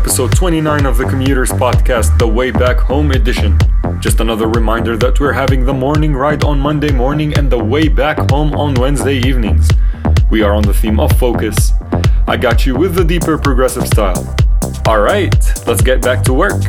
episode 29 of the Commuters Podcast, the Way Back Home edition. Just another reminder that we're having the morning ride on Monday morning and the way back home on Wednesday evenings. We are on the theme of focus. I got you with the deeper progressive style. Alright, let's get back to work.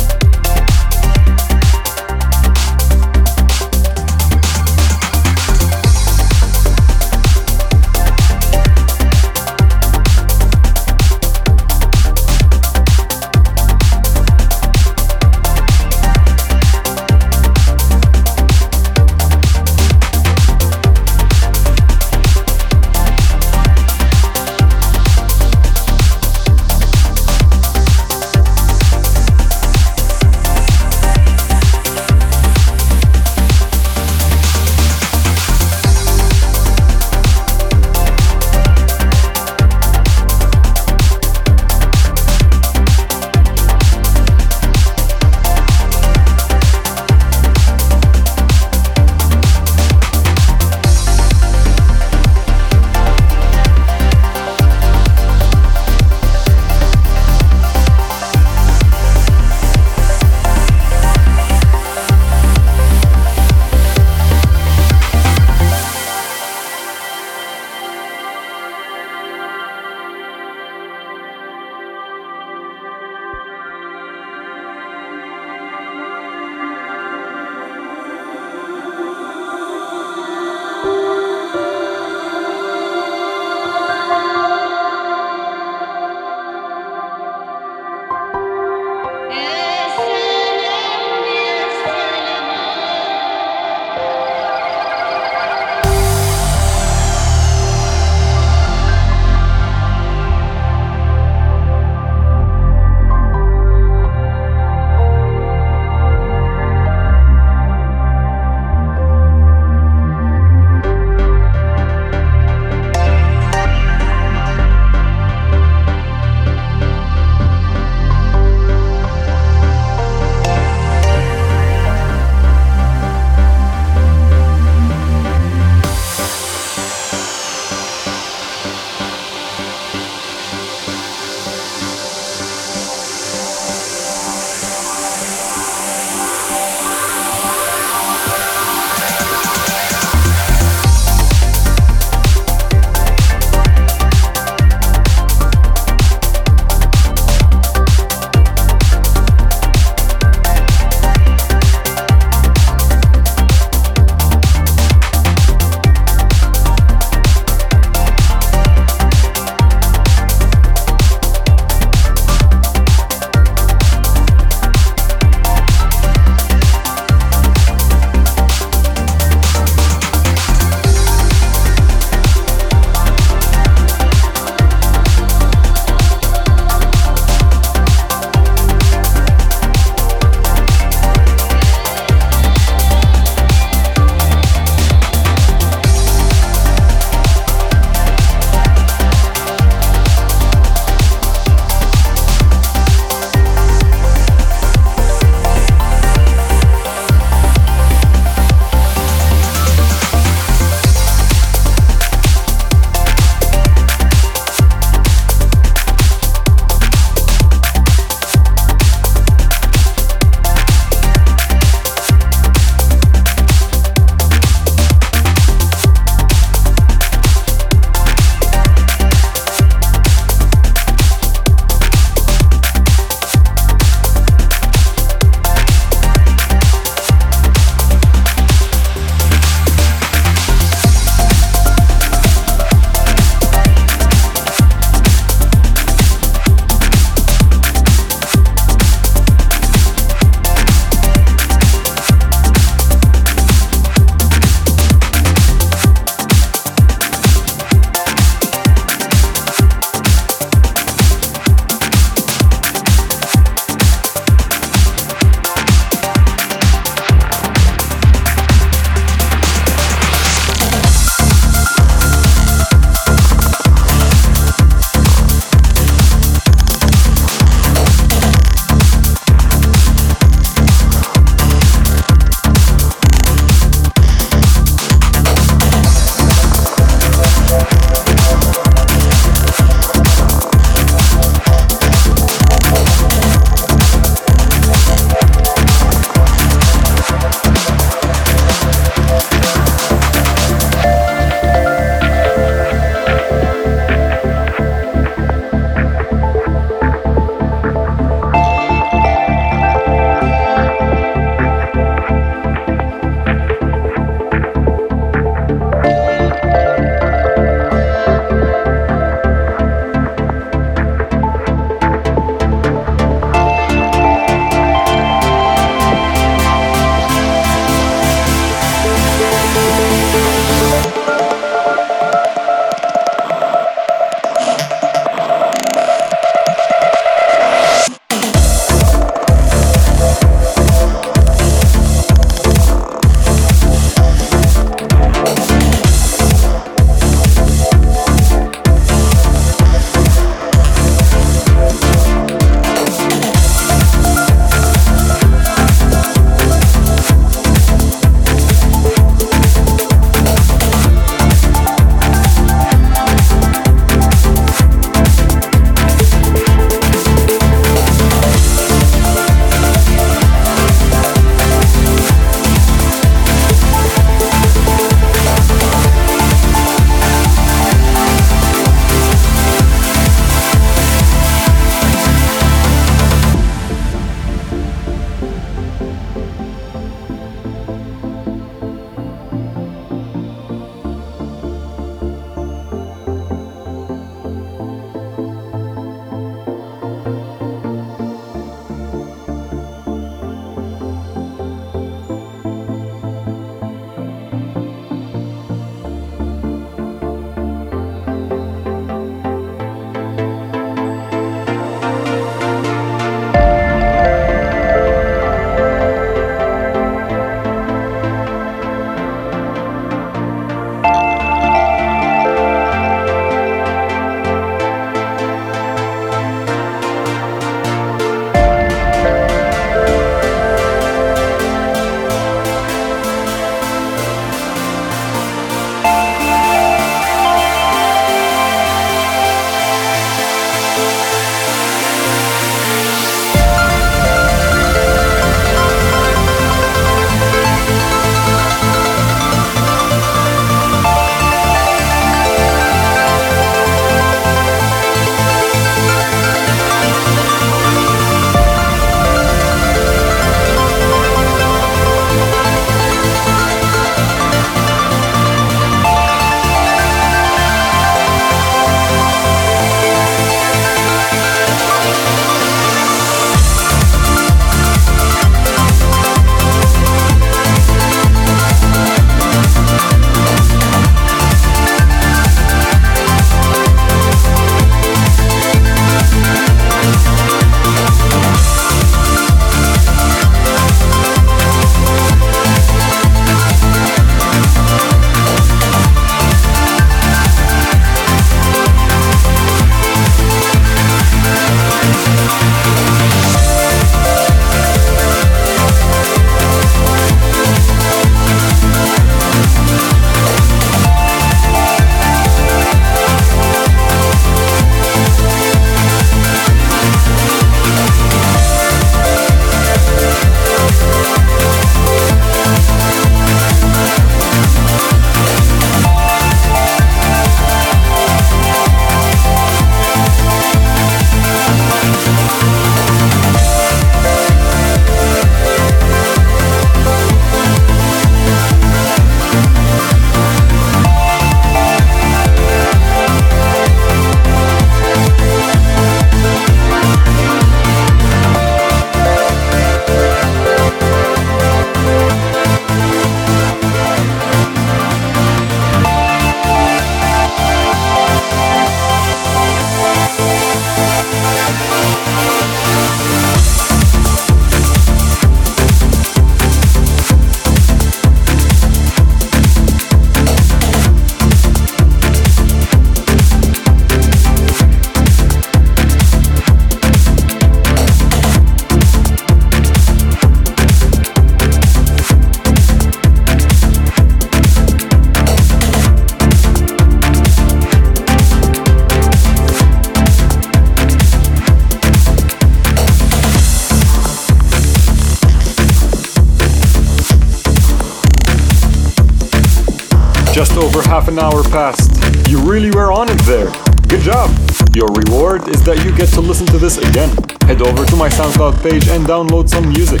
This again. Head over to my SoundCloud page and download some music.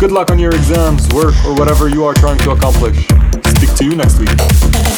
Good luck on your exams, work, or whatever you are trying to accomplish. Speak to you next week.